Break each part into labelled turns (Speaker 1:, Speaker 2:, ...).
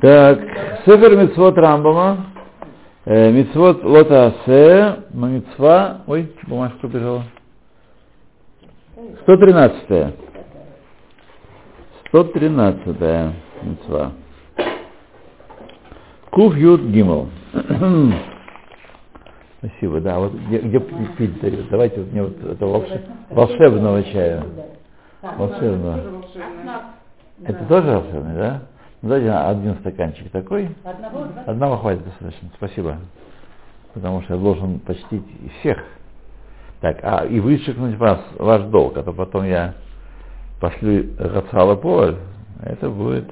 Speaker 1: Так, Сефер Мицвод Рамбама, э, Мицвод Лота Асе, Мамицва, ой, бумажка убежала. 113 113 мецва. Куф Ют Гимл. Спасибо, да, вот где, где пить дают? Давайте вот мне вот это волшеб, волшебного чая. Волшебного. Это тоже волшебный, да? Ну, Давайте один стаканчик такой.
Speaker 2: Одного, да?
Speaker 1: Одного хватит достаточно. Спасибо. Потому что я должен почтить всех. Так, а и вычеркнуть вас, ваш долг, а то потом я пошлю Гацала Поль. Это будет,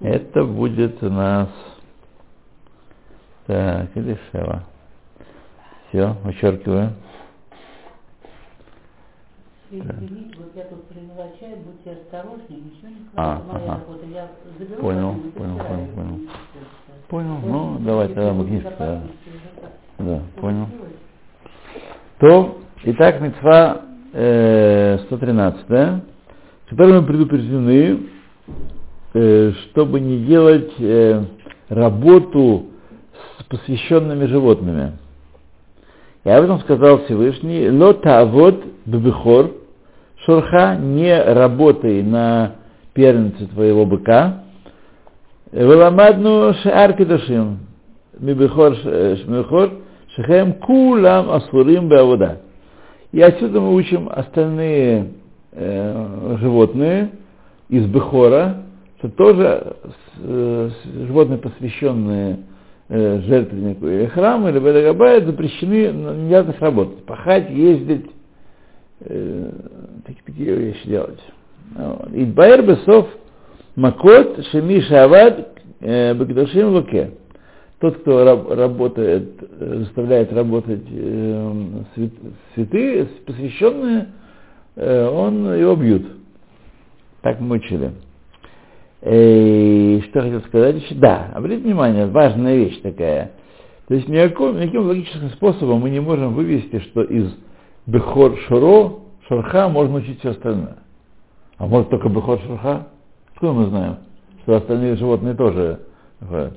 Speaker 1: это будет у нас, так, или Шева. Все, вычеркиваю.
Speaker 2: Извините, вот я тут приняла чай, будьте осторожны, ничего не
Speaker 1: А, ага.
Speaker 2: заберу
Speaker 1: Понял, понял, понял, понял. Понял,
Speaker 2: Ну,
Speaker 1: давайте тогда мы книжку. да. Да, понял. То, итак, мецва э, 113, да, которым мы предупреждены, э, чтобы не делать э, работу с посвященными животными. И об этом сказал Всевышний, лота вот бебехор, шурха, не работай на первенце твоего быка, Веламадну шеарки душим, мибехор шмехор, шехем кулам асурим беавода. И отсюда мы учим остальные э, животные из Бехора, что тоже э, животные, посвященные э, жертвеннику или храму, или Бедагабая, запрещены на неясных работать. Пахать, ездить, э, такие, такие вещи делать. Вот. И Баэр Бесов Макот Шеми Шавад Багдашим Луке. Тот, кто раб- работает, э, заставляет работать э, свят- святые, посвященные, э, он его бьют. Так мы Э, что хотел сказать еще? Да, обратите внимание, важная вещь такая. То есть никаким, никаким логическим способом мы не можем вывести, что из Бехор Шуро, Шурха можно учить все остальное. А может только Бехор Шурха? Откуда мы знаем, что остальные животные тоже э,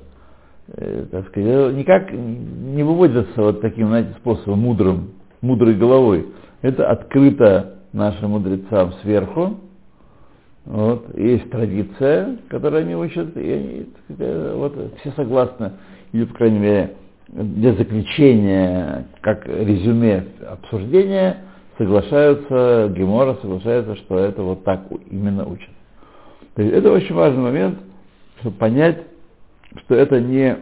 Speaker 1: э, так сказать, никак не выводятся вот таким, знаете, способом мудрым, мудрой головой. Это открыто нашим мудрецам сверху. Вот, есть традиция, которую они учат, и они, вот, все согласны, или, по крайней мере, для заключения, как резюме обсуждения, соглашаются, Гемора соглашается, что это вот так именно учат. То есть это очень важный момент, чтобы понять, что это не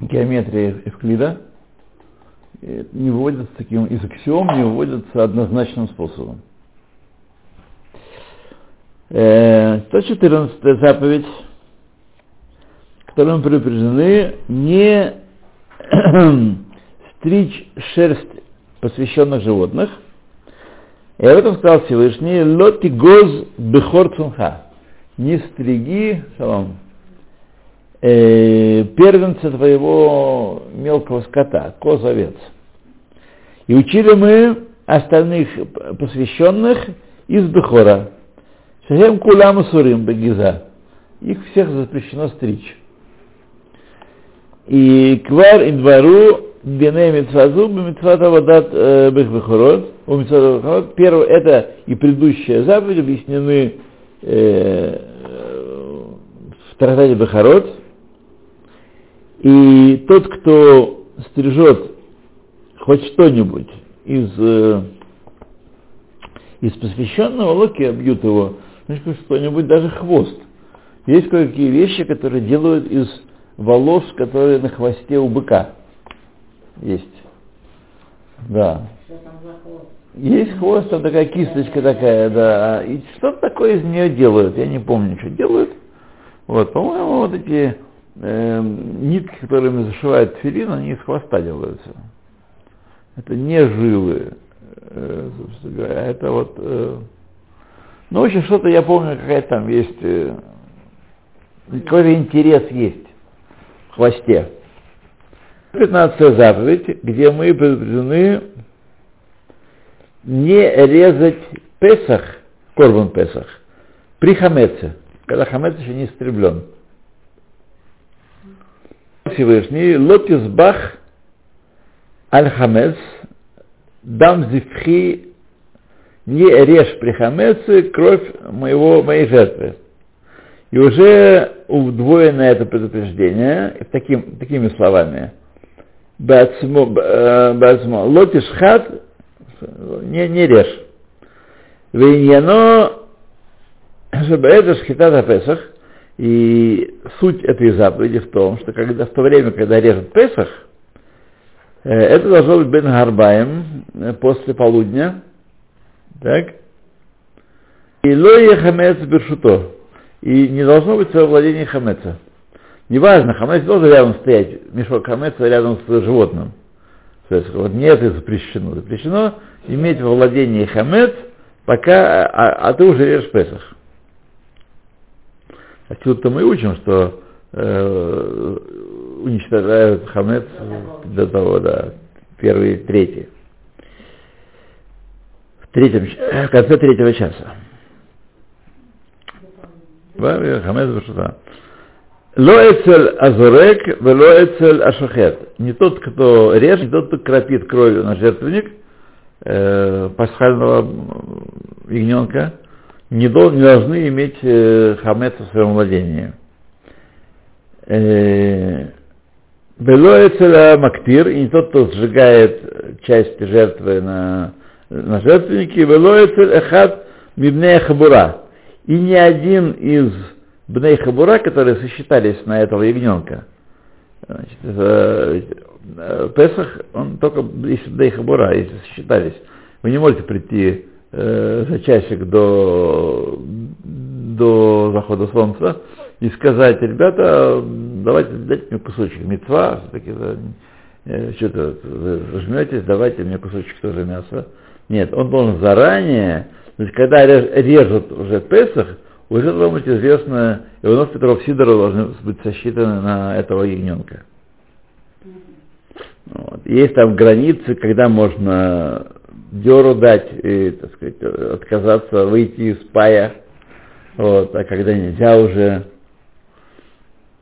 Speaker 1: геометрия это не выводится таким, из аксиом не выводится однозначным способом. Э, 114 заповедь, которой мы предупреждены, не стричь шерсть посвященных животных. И об этом сказал Всевышний, лоти гоз бехор цунха. Не стриги, шалом, э, первенца твоего мелкого скота, коз, овец. И учили мы остальных посвященных из Бехора. Шахем кулам сурим бегиза. Их всех запрещено стричь. И квар индвару бене митцвазу бемитцват авадат бех бехорот. У бехорот. Первое, это и предыдущая заповедь объяснены э, в трактате Бехорот. И тот, кто стрижет хоть что-нибудь из, э, из посвященного локи, бьют его, значит, что-нибудь, даже хвост. Есть кое-какие вещи, которые делают из волос, которые на хвосте у быка. Есть. Да. Есть хвост, там такая кисточка такая, да. И что-то такое из нее делают, я не помню, что делают. Вот, по-моему, вот эти э, нитки, которыми зашивают филин, они из хвоста делаются. Это не жилы, э, собственно говоря, это вот... Э, ну, в общем, что-то я помню, какая там есть, э, какой-то интерес есть в хвосте. 15 заповедь, где мы предупреждены не резать Песах, Корбан Песах, при хамеце, когда хамец еще не истреблен. Всевышний, лотис бах аль хамец, дам зифхи, не режь при хамеце кровь моего, моей жертвы. И уже удвоено это предупреждение таким, такими словами. Бацмо, лотиш хат, не, не режь. Виньяно, чтобы это шхита Песах, и суть этой заповеди в том, что когда, в то время, когда режет Песах, это должно быть Бен Гарбаем после полудня, так? И лоя хамец бершуто. И не должно быть своего владения хамеца. Неважно, хамец должен рядом стоять, мешок хамеца рядом с животным. То есть вот не это запрещено. Запрещено иметь во владении хамец, пока, а, а ты уже режешь Песах. Отсюда-то мы учим, что э, уничтожают хамец до того, да, первый, третий. Третьем, в конце третьего часа. Лоэцель азурек, велоэцель ашахет. Не тот, кто режет, не тот, кто крапит кровью на жертвенник э, пасхального ягненка, не, дол, не должны иметь э, хамец в своем владении. Белоэцеля мактир, и не тот, кто сжигает часть жертвы на, на жертвеннике, Белоэцель эхад мибнея хабура. И ни один из бней хабура, которые сосчитались на этого ягненка, значит, э, Песах, он только если бней хабура, если сосчитались. Вы не можете прийти э, за часик до, до захода солнца и сказать, ребята, давайте дайте мне кусочек мецва, все-таки э, что-то жметесь, давайте мне кусочек тоже мяса. Нет, он должен заранее, есть когда режут уже Песах, уже должно быть известно, Иванов Петров Сидоров должны быть сосчитаны на этого ягненка. Вот. Есть там границы, когда можно деру дать, и, так сказать, отказаться, выйти из пая, вот, а когда нельзя уже.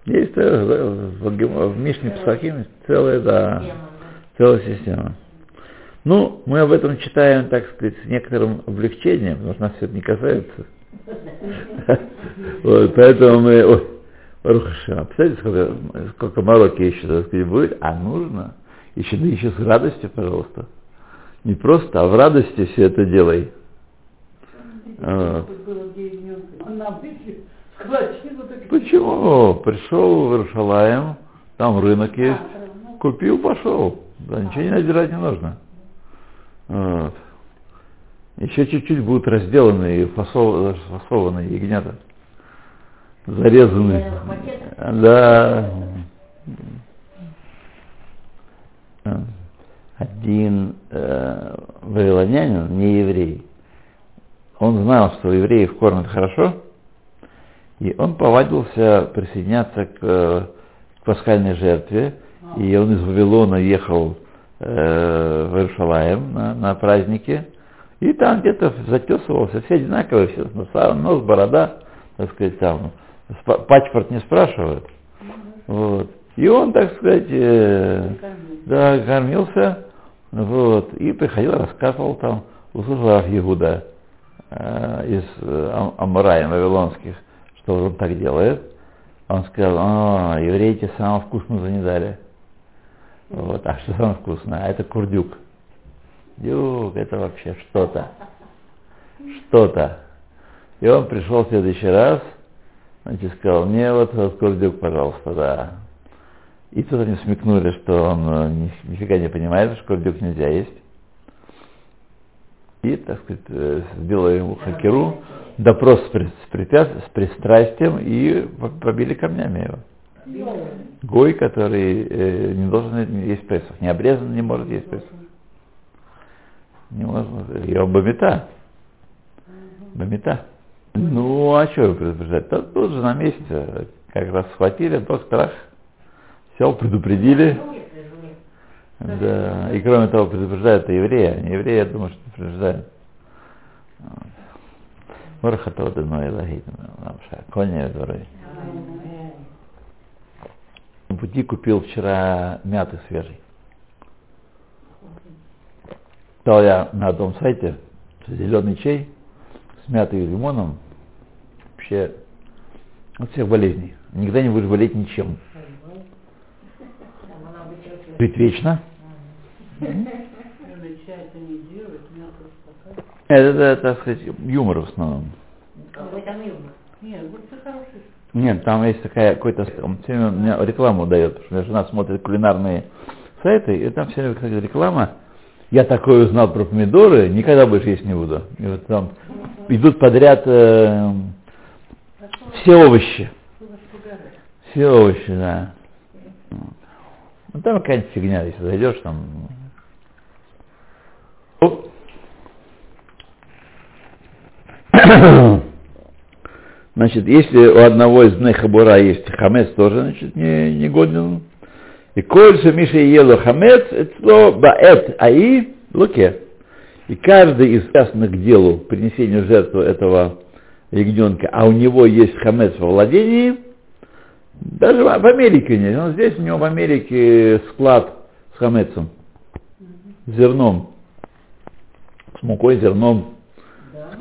Speaker 1: Есть э, в, в, в Мишне Псахим целая, да, целая система. Ну, мы об этом читаем, так сказать, с некоторым облегчением, потому что нас все это не касается. Вот, поэтому мы... Ой, Рухашем, представляете, сколько, сколько мороки еще, так сказать, будет, а нужно. Еще, еще с радостью, пожалуйста. Не просто, а в радости все это делай. Почему? Пришел в Иерушалаем, там рынок есть, купил, пошел. Да, ничего не набирать не нужно. Вот. Еще чуть-чуть будут разделаны и фасованы ягнята. Зарезаны. Да. Один э, вавилонянин, не еврей, он знал, что евреев кормят хорошо, и он повадился присоединяться к, к пасхальной жертве, и он из Вавилона ехал э, в Иерушалаем на, на празднике, и там где-то затесывался, все одинаковые, все, нос, борода, так сказать, там, паспорт не спрашивают. Вот. И он, так сказать, э, да, кормился, вот, и приходил, рассказывал там, услышал Егуда э, из э, Амураем вавилонских, что он так делает. Он сказал, а, евреи те самое вкусно занедали. Вот, а что самое вкусное? А это курдюк. Дюк, это вообще что-то. Что-то. И он пришел в следующий раз, значит, сказал, мне вот, вот курдюк, пожалуйста, да. И тут они смекнули, что он э, нифига не понимает, что курдюк нельзя есть. И, так сказать, э, сделали ему хакеру, допрос с, препят... с пристрастием и побили камнями его. Гой, который э, не должен есть Песах, не обрезан, не может есть Песах. Не может, и он бомета. Бомета. Ну, а что предупреждать? Тут, тут же на месте, как раз схватили, доктора, все, предупредили. Да, и кроме того, предупреждают и евреи, не евреи, я думаю, что предупреждают. Барахатова Даной Лагид. Коня дворы. Пути купил вчера мяты свежий. Стал я на одном сайте, зеленый чай с мятой и лимоном. Вообще от всех болезней. Никогда не будешь болеть ничем. Жить вечно.
Speaker 2: Это,
Speaker 1: так сказать, юмор в основном.
Speaker 3: Какой там юмор?
Speaker 2: Нет, огурцы хорошие.
Speaker 1: Нет, там есть такая какой-то, он все время мне рекламу дает, потому что моя жена смотрит кулинарные сайты, и там все время какая-то реклама. Я такое узнал про помидоры, никогда больше есть не буду. И вот там идут подряд э, все овощи. Все овощи, да. Ну там какая-нибудь фигня, если зайдешь, там. Оп. Значит, если у одного из Нехабура есть хамец, тоже, значит, не, не годен. И кольца Миша ела хамец, это баэт аи луке. И каждый из ясных к делу принесения жертвы этого ягненка, а у него есть хамец во владении, даже в Америке нет. Он здесь у него в Америке склад с хамецом, с зерном, с мукой, зерном.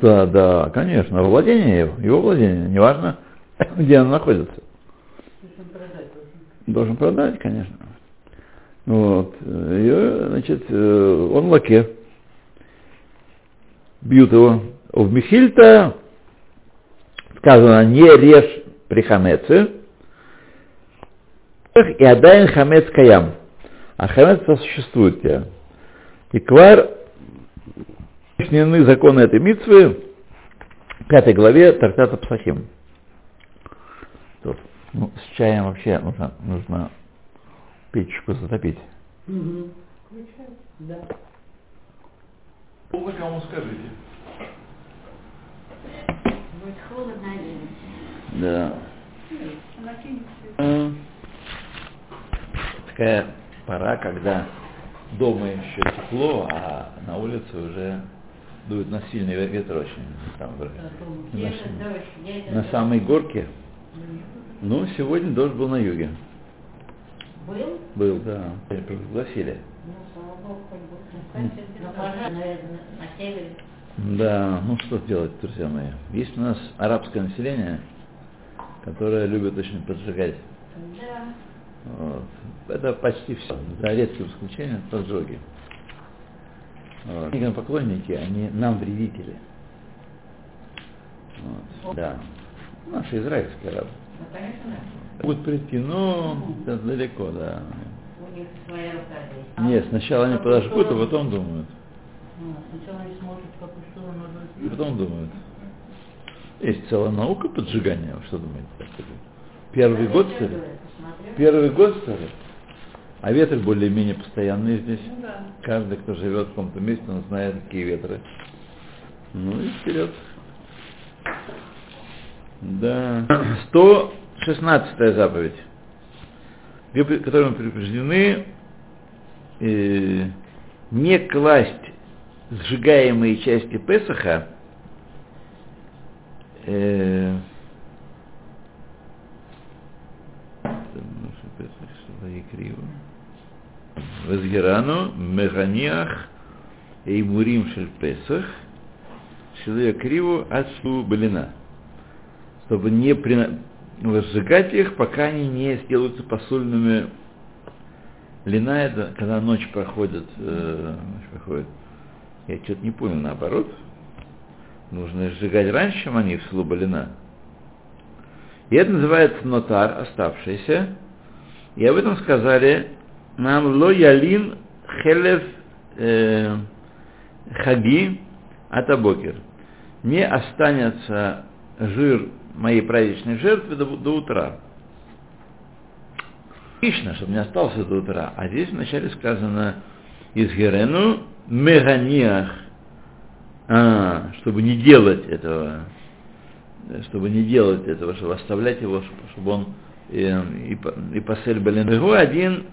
Speaker 1: Да, да, конечно, во владении его, его владение, неважно, где он находится.
Speaker 2: Зачем продать должен?
Speaker 1: Должен продать, конечно. Вот. И, значит, э, он лаке. Бьют его. В Михильта сказано, не режь при хамеце. И отдай хамец каям. А хамец существует тебя. И квар Объяснены законы этой митвы в пятой главе Тартата Псахим. Тут, ну, с чаем вообще нужно, нужно печку затопить.
Speaker 2: Угу. Да.
Speaker 1: Вы кому скажите.
Speaker 3: Будет холодно один.
Speaker 1: Да. М. Такая пора, когда дома еще тепло, а на улице уже дует на сильный ве- ветер очень. Там, на, на самой горке. Ну, сегодня дождь был на юге.
Speaker 3: Был?
Speaker 1: Был, да. Пригласили.
Speaker 3: Ну, слава богу, хоть бы. Пожар, наверное, на севере.
Speaker 1: Да, ну что делать, друзья мои. Есть у нас арабское население, которое любит очень поджигать.
Speaker 3: Да.
Speaker 1: Вот. Это почти все. За редким исключением поджоги. Вот. поклонники, они нам вредители. Вот. Да. Наши израильские арабы.
Speaker 3: Ну.
Speaker 1: Будут прийти, но это далеко, да.
Speaker 3: У них своя рука здесь.
Speaker 1: Нет, сначала они подожгут, а потом думают.
Speaker 2: А, Сначала они смотрят, в какую сторону
Speaker 1: А
Speaker 2: надо
Speaker 1: потом думают. Есть целая наука поджигания, что думаете? Первый год. Первый год, ли? А ветры более-менее постоянные здесь.
Speaker 2: Ну да.
Speaker 1: Каждый, кто живет в каком-то месте, он знает, какие ветры. Ну и вперед. Да. 116 заповедь, которой мы предупреждены э, не класть сжигаемые части Песаха э, Вазгирану, Меганиах, Эймурим Шель Песах, Шилея Криву Ацу Белина. Чтобы не прина- их, пока они не сделаются посольными. Лина это, когда ночь проходит, э, ночь проходит. Я что-то не понял, наоборот. Нужно сжигать раньше, чем они в село Балина. И это называется нотар, оставшийся. И об этом сказали нам ло ялин хелев э, хаги атабокер. Не останется жир моей праздничной жертвы до, до утра. Лично, чтобы не остался до утра. А здесь вначале сказано из Герену меганиах, а, чтобы не делать этого, чтобы не делать этого, чтобы оставлять его, чтобы он э, и, по- и пасель бален. Его один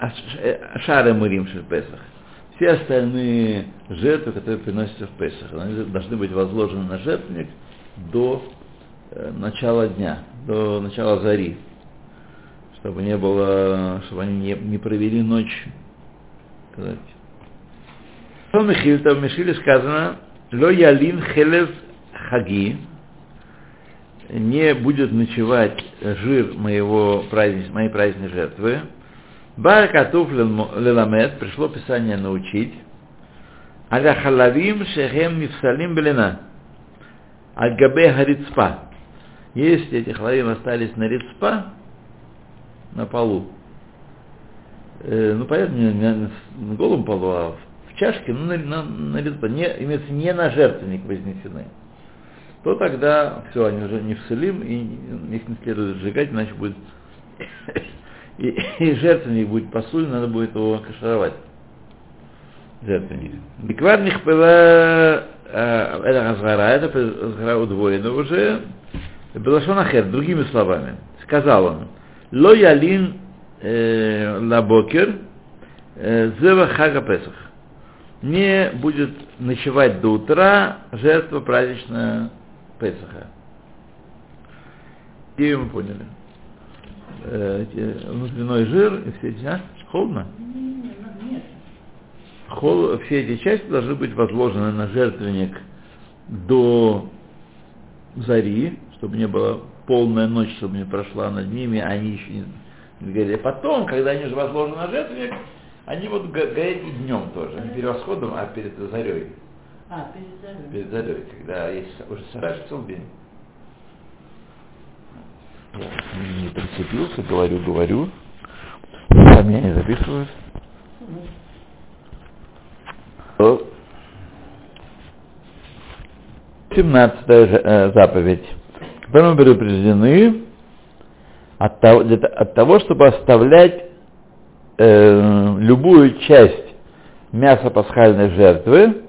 Speaker 1: э, шары мурим в Песах. Все остальные жертвы, которые приносятся в Песах, они должны быть возложены на жертвенник до э, начала дня, до начала зари, чтобы не было, чтобы они не, не провели ночь. сказать. В Мишиле сказано, Ло ялин хелев хаги, не будет ночевать жир моего празднич, моей праздничной жертвы. Бар катуф леламет, пришло Писание научить. Аля халавим шехем мифсалим белина. Аль-габе харицпа. Если эти халавим остались на рицпа, на полу, э, ну, понятно, не, не на голом полу, а в чашке, ну, на, на, на рицпа, не, имеется не на жертвенник вознесены, то тогда все, они уже не вселим, и их не следует сжигать, иначе будет и, и жертвенник будет посуль, надо будет его кашировать. Жертвенник. Бикварних была это Азгара, это Азгара удвоено уже. Белашонахер, другими словами, сказал он, לא ילין לבוקר זבח חג הפסח. Не будет ночевать до утра жертва праздничная Песаха. И мы поняли. Э, внутренний жир и все эти, а? Холодно? Хол, все эти части должны быть возложены на жертвенник до зари, чтобы не было полная ночь, чтобы не прошла над ними, они еще не, не горели. Потом, когда они уже возложены на жертвенник, они будут гореть и днем тоже, не перед восходом, а перед зарей.
Speaker 2: А, перед зарей.
Speaker 1: Перед зарей, когда есть уже сараж целый день. Не прицепился, говорю, говорю. А меня не записывают. Семнадцатая заповедь. Теперь мы предупреждены от того, от того чтобы оставлять э, любую часть мяса пасхальной жертвы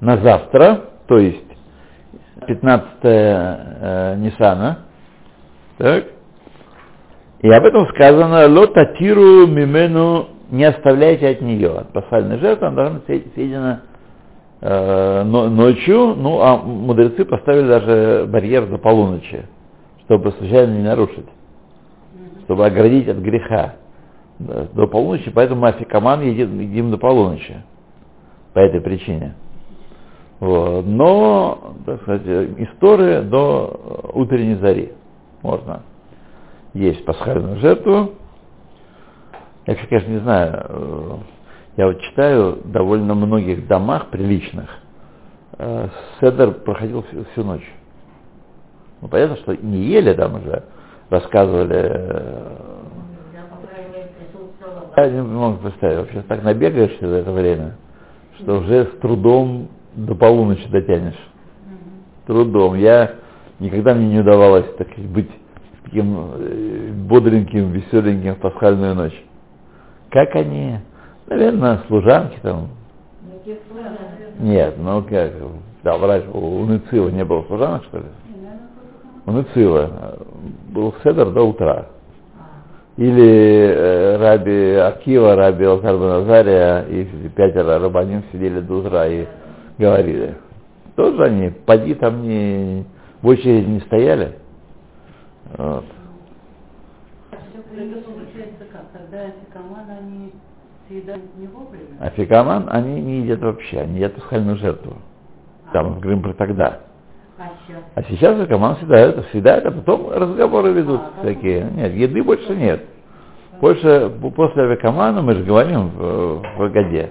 Speaker 1: на завтра, то есть 15 э, Ниссана, так? И об этом сказано, лотатиру мимену не оставляйте от нее, от пасхальной жертвы, она должна быть съедена э, ночью, ну а мудрецы поставили даже барьер до полуночи, чтобы случайно не нарушить, чтобы оградить от греха до полуночи, поэтому афикаман едим, едим до полуночи, по этой причине. Вот. Но, так сказать, история до утренней зари можно есть пасхальную жертву. Я, конечно, не знаю, э, я вот читаю довольно многих домах приличных, э, седер проходил всю, всю ночь. Ну, понятно, что не ели там уже, рассказывали. э, Я не могу представить, вообще так набегаешься за это время, что уже с трудом до полуночи дотянешь. Трудом. Я никогда мне не удавалось так быть таким э, бодреньким, веселеньким в пасхальную ночь. Как они? Наверное, служанки там. Нет, ну как, да, врач, у Ныцила не было служанок, что ли? У Ныцила был седер до утра. Или э, раби Акива, раби Алкарба Назария и пятеро рабаним сидели до утра и говорили. Тоже они, поди там не, в очереди не стояли. Вот.
Speaker 2: Тогда афикаман они не
Speaker 1: едят вообще, они едят пасхальную жертву. Там в Крым тогда.
Speaker 2: А сейчас?
Speaker 1: А сейчас афикаман съедают, а потом разговоры ведут
Speaker 2: А,
Speaker 1: всякие. Нет, еды больше нет. Больше после афикамана мы же говорим в, в Агаде.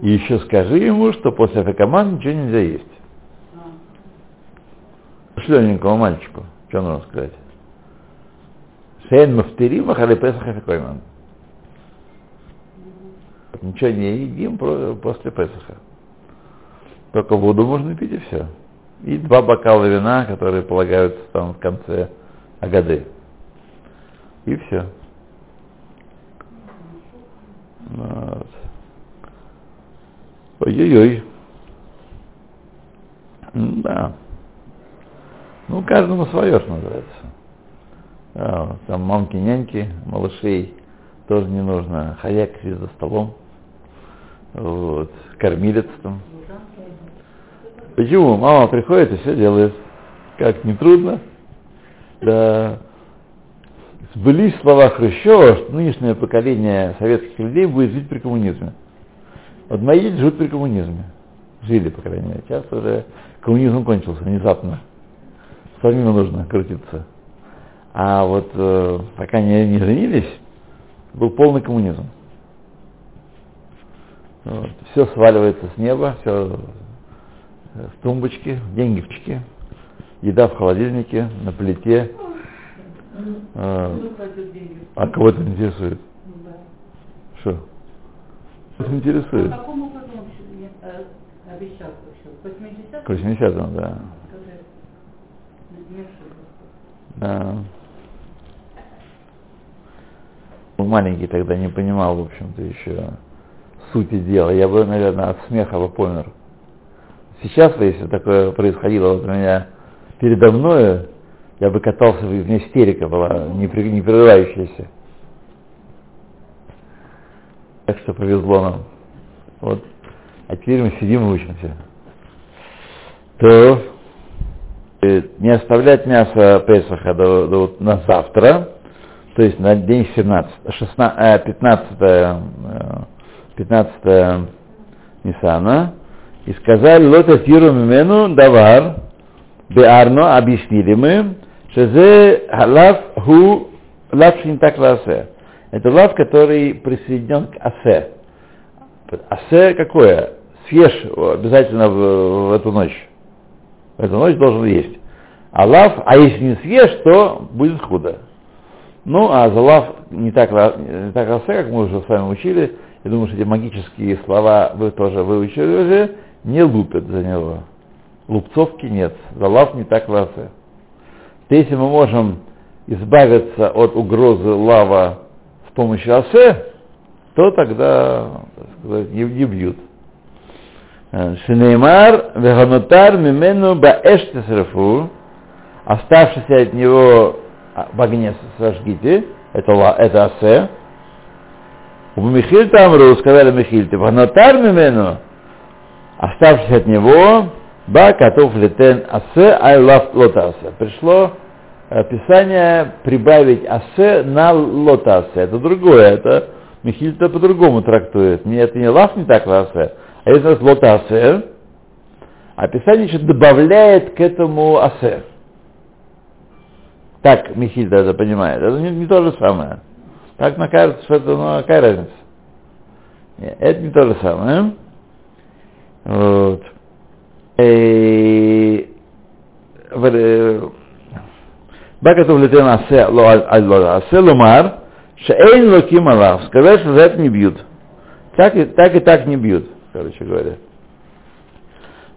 Speaker 1: И еще скажи ему, что после афикамана ничего нельзя есть. Шлененькому мальчику, что нужно сказать? Шейн мафтери махали песах афикойман. Ничего не едим после Песаха. Только воду можно пить и все. И два бокала вина, которые полагаются там в конце Агады. И все. Вот. Ой-ой-ой. Да. Ну, каждому свое, что называется. Вот там мамки, няньки, малышей тоже не нужно. Хаяк сидит за столом. Вот. Кормилец там. Почему? Мама приходит и все делает. Как, не трудно? Да. Сбылись слова Хрущева, что нынешнее поколение советских людей будет жить при коммунизме. Вот мои дети живут при коммунизме. Жили, по крайней мере. Сейчас уже коммунизм кончился внезапно. Самим нужно крутиться. А вот э, пока не, не женились, был полный коммунизм. Вот. Все сваливается с неба, все с тумбочки, деньги в чеке, еда в холодильнике, на плите. А, а кого это интересует? Что? Это
Speaker 2: По
Speaker 1: интересует?
Speaker 2: какому году он ещё, э, обещал еще? К 80
Speaker 1: К 80-му, да. да. Был Маленький тогда не понимал, в общем-то, еще сути дела. Я бы, наверное, от смеха бы помер. Сейчас, если такое происходило вот у меня передо мною, я бы катался, у меня истерика была, не, прерывающаяся. Так что повезло нам. Вот. А теперь мы сидим и учимся. То не оставлять мясо Песаха до, до на завтра, то есть на день 17, 16, э, 15, э, 15 Нисана, и сказали, лота тиру мимену давар, беарно, объяснили мы, что зе лав ху лав шинтак ласе. Это лав, который присоединен к асе. Асе какое? Съешь обязательно в, в эту ночь. В эту ночь должен есть. А лав, а если не съешь, то будет худо. Ну, а за лав не так, не так асе, как мы уже с вами учили. Я думаю, что эти магические слова вы тоже выучили уже. Не лупят за него. Лупцовки нет. За лав не так. То если мы можем избавиться от угрозы лава с помощью асе, то тогда, так сказать, не, не бьют. Шинеймар веганутар мимену баэш тесрефу, оставшийся от него а, в огне сожгите, это, это асе. У Михиль Тамру сказали Михиль, ты веганутар мимену, оставшийся от него, ба катов летен асе ай лав лота. Пришло э, Писание прибавить асе на лота. Это другое, это Михильта по-другому трактует. Это не лав не так асе, Эзос лота асер, а Писание еще добавляет к этому асер. Так Михильда это понимает. Это не, не то же самое. Так на кажется, что это, ну, какая разница? Нет, это не то же самое. Вот. Бакатов летен асе, ло асе, ломар, шеэйн локим алав. Сказать, что за это не бьют. Так и так, и так не бьют. Короче говоря.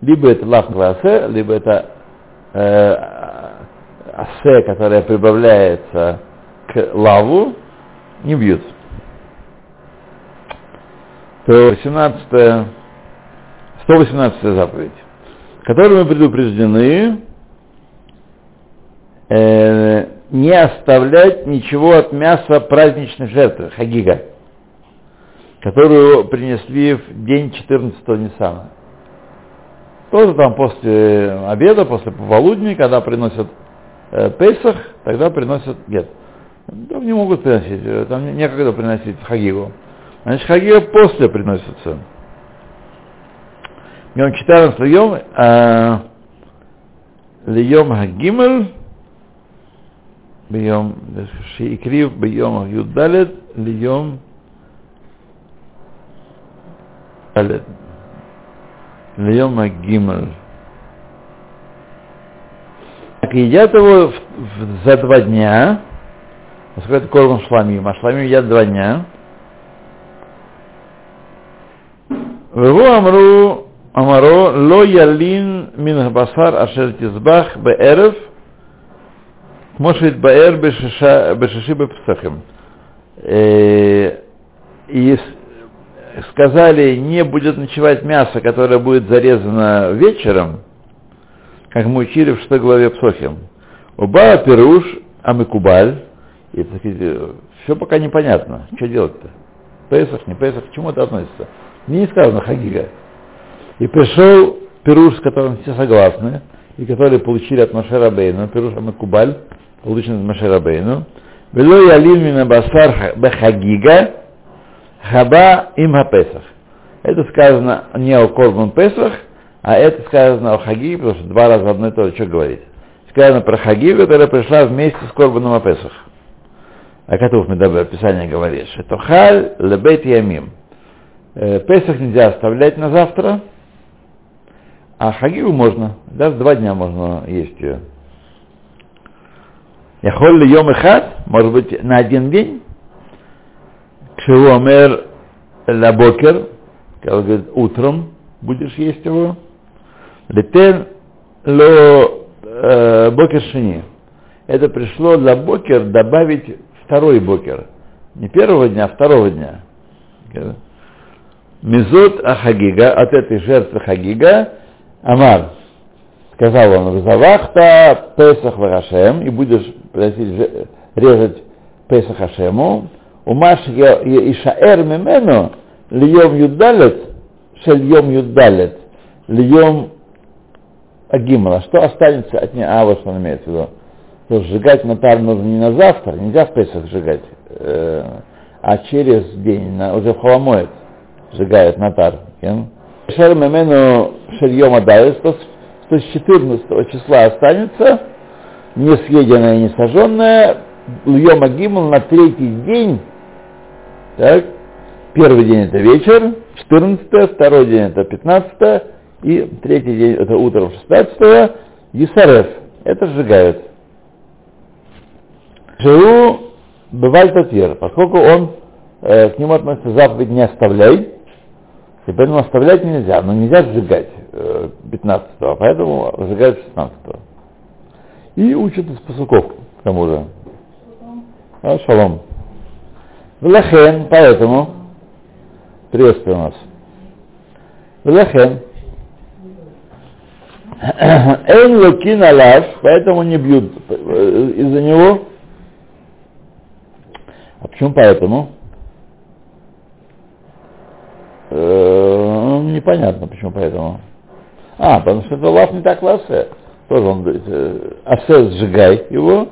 Speaker 1: Либо это лах асе, либо это э, асе, которое прибавляется к лаву, не бьют. То 18 118 заповедь, которой мы предупреждены э, не оставлять ничего от мяса праздничной жертвы, хагига, которую принесли в день 14-го Ниссана. Тоже там после обеда, после пополудни, когда приносят э, Песах, тогда приносят Гет. Там не могут приносить, э, там некогда приносить Хагигу. Значит, Хагига после приносится. Днем 14 йом, а э, льем Хагимель, бьем, шиикрив, бьем Юдалет, льем Хагимель. ליום הג'. Так едят его в- в- за два дня, поскольку это корм шламим, а шламим едят два дня. Вегу амру אמרו לא ילין מן הבשר אשר תזבח בערב כמו שהתבאר בשישה- בשישי בפסחים. Э, И с- сказали, не будет ночевать мясо, которое будет зарезано вечером, как мы учили в 6 главе Псохим. Уба пируш амикубаль. И все пока непонятно. Что делать-то? Песах, не Песах, к чему это относится? Мне не сказано Хагига. И пришел Пируш, с которым все согласны, и который получили от Моше Рабейна, Пируш Амакубаль, полученный от Машерабейну. Вело ялин мина басар бехагига хаба им хапесах. Это сказано не о Корбан Песах, а это сказано о Хагиге, потому что два раза одно и то же, что говорить. Сказано про Хагигу, которая пришла вместе с Корбаном о Песах. О которых мы в Писании говорит, что халь лебет ямим. Э, Песах нельзя оставлять на завтра, а Хагигу можно, даже два дня можно есть ее. יכול ליום אחד, может быть, на один день, כשהוא אומר לבוקר, когда говорит, утром будешь есть его, ליתן לו э, בוקר. Это пришло для בוקר добавить второй бокер. Не первого дня, а второго дня. Мизот Ахагига, от этой жертвы Хагига, Амар, сказал он, Завахта Песах Вахашем, и будешь просить, резать Песах Хашему, Умаш Ишаэр Мимену, Льем Юдалет, Шель Йом Юдалет, Льем Агимала. Что останется от нее? А, вот что он имеет в виду. То сжигать натар нужно не на завтра, нельзя в Песах сжигать, а через день, уже в Холомоет сжигает натар. Шер Мемену Шельем Адалес, то, с 14 числа останется, не съеденное и не сожженное, Льем Агимал на третий день, так, первый день это вечер, 14 второй день это 15 и третий день это утром 16 Юсарев, это сжигают. Шеру бывает татир, поскольку он э, к нему относится заповедь не оставляй, и поэтому оставлять нельзя, но нельзя сжигать э, 15 а поэтому сжигают 16 -го. И учат из посылков, к тому же. А, шалом. Влахен, поэтому, приветствую нас. Влахен, Эйн локин алав, поэтому не бьют э, из-за него. А почему поэтому? Э, непонятно, почему поэтому. А, потому что это лав не так ласе. Тоже он говорит, э, асе сжигай его,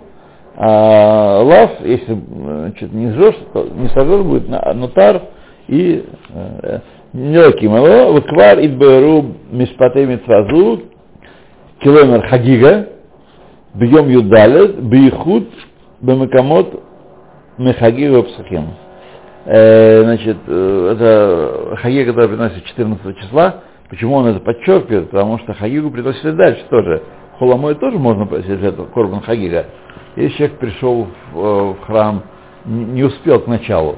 Speaker 1: а лав, если значит, не сжешь, то не сожжешь, будет нотар и не лаким его, выквар идберу мишпатей митцвазу, километр хагига, бьем юдалет, бейхуд, бемакамот, мехагига псахим. Значит, это хагига, который приносит 14 числа, Почему он это подчеркивает? Потому что Хагигу приносили дальше тоже. Холамой тоже можно просить жертву, Корбан Хагига. Если человек пришел в, в храм, не, успел к началу,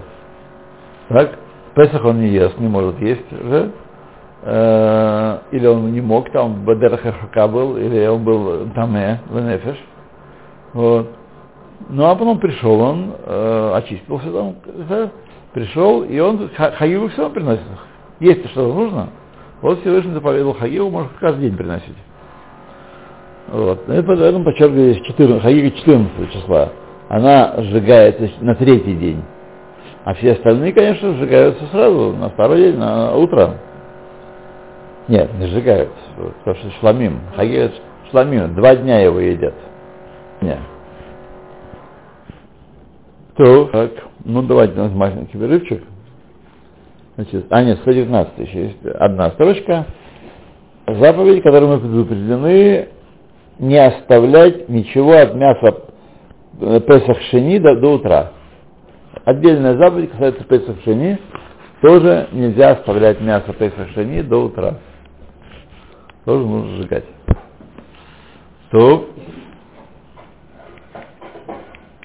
Speaker 1: так, Песах он не ест, не может есть уже, э, или он не мог, там Бадерахаха был, или он был Таме, Венефеш, вот. Ну а потом пришел он, э, очистился там, пришел, и он Хагигу все равно приносит. Есть что-то нужно, вот Всевышний заповедовал Хагигу, может каждый день приносить. Вот. И поэтому подчеркиваю, 14, Хагига 14 числа. Она сжигается на третий день. А все остальные, конечно, сжигаются сразу, на второй день, на утро. Нет, не сжигаются, потому что шламим. Хагига шламим, два дня его едят. Нет. То, так, ну давайте у нас маленький перерывчик. Значит, а нет, 119 еще есть одна строчка. Заповеди, которые мы предупреждены, не оставлять ничего от мяса Песах Шини до, до утра. Отдельная заповедь касается Песах Шини. Тоже нельзя оставлять мясо Песах Шини до утра. Тоже нужно сжигать. То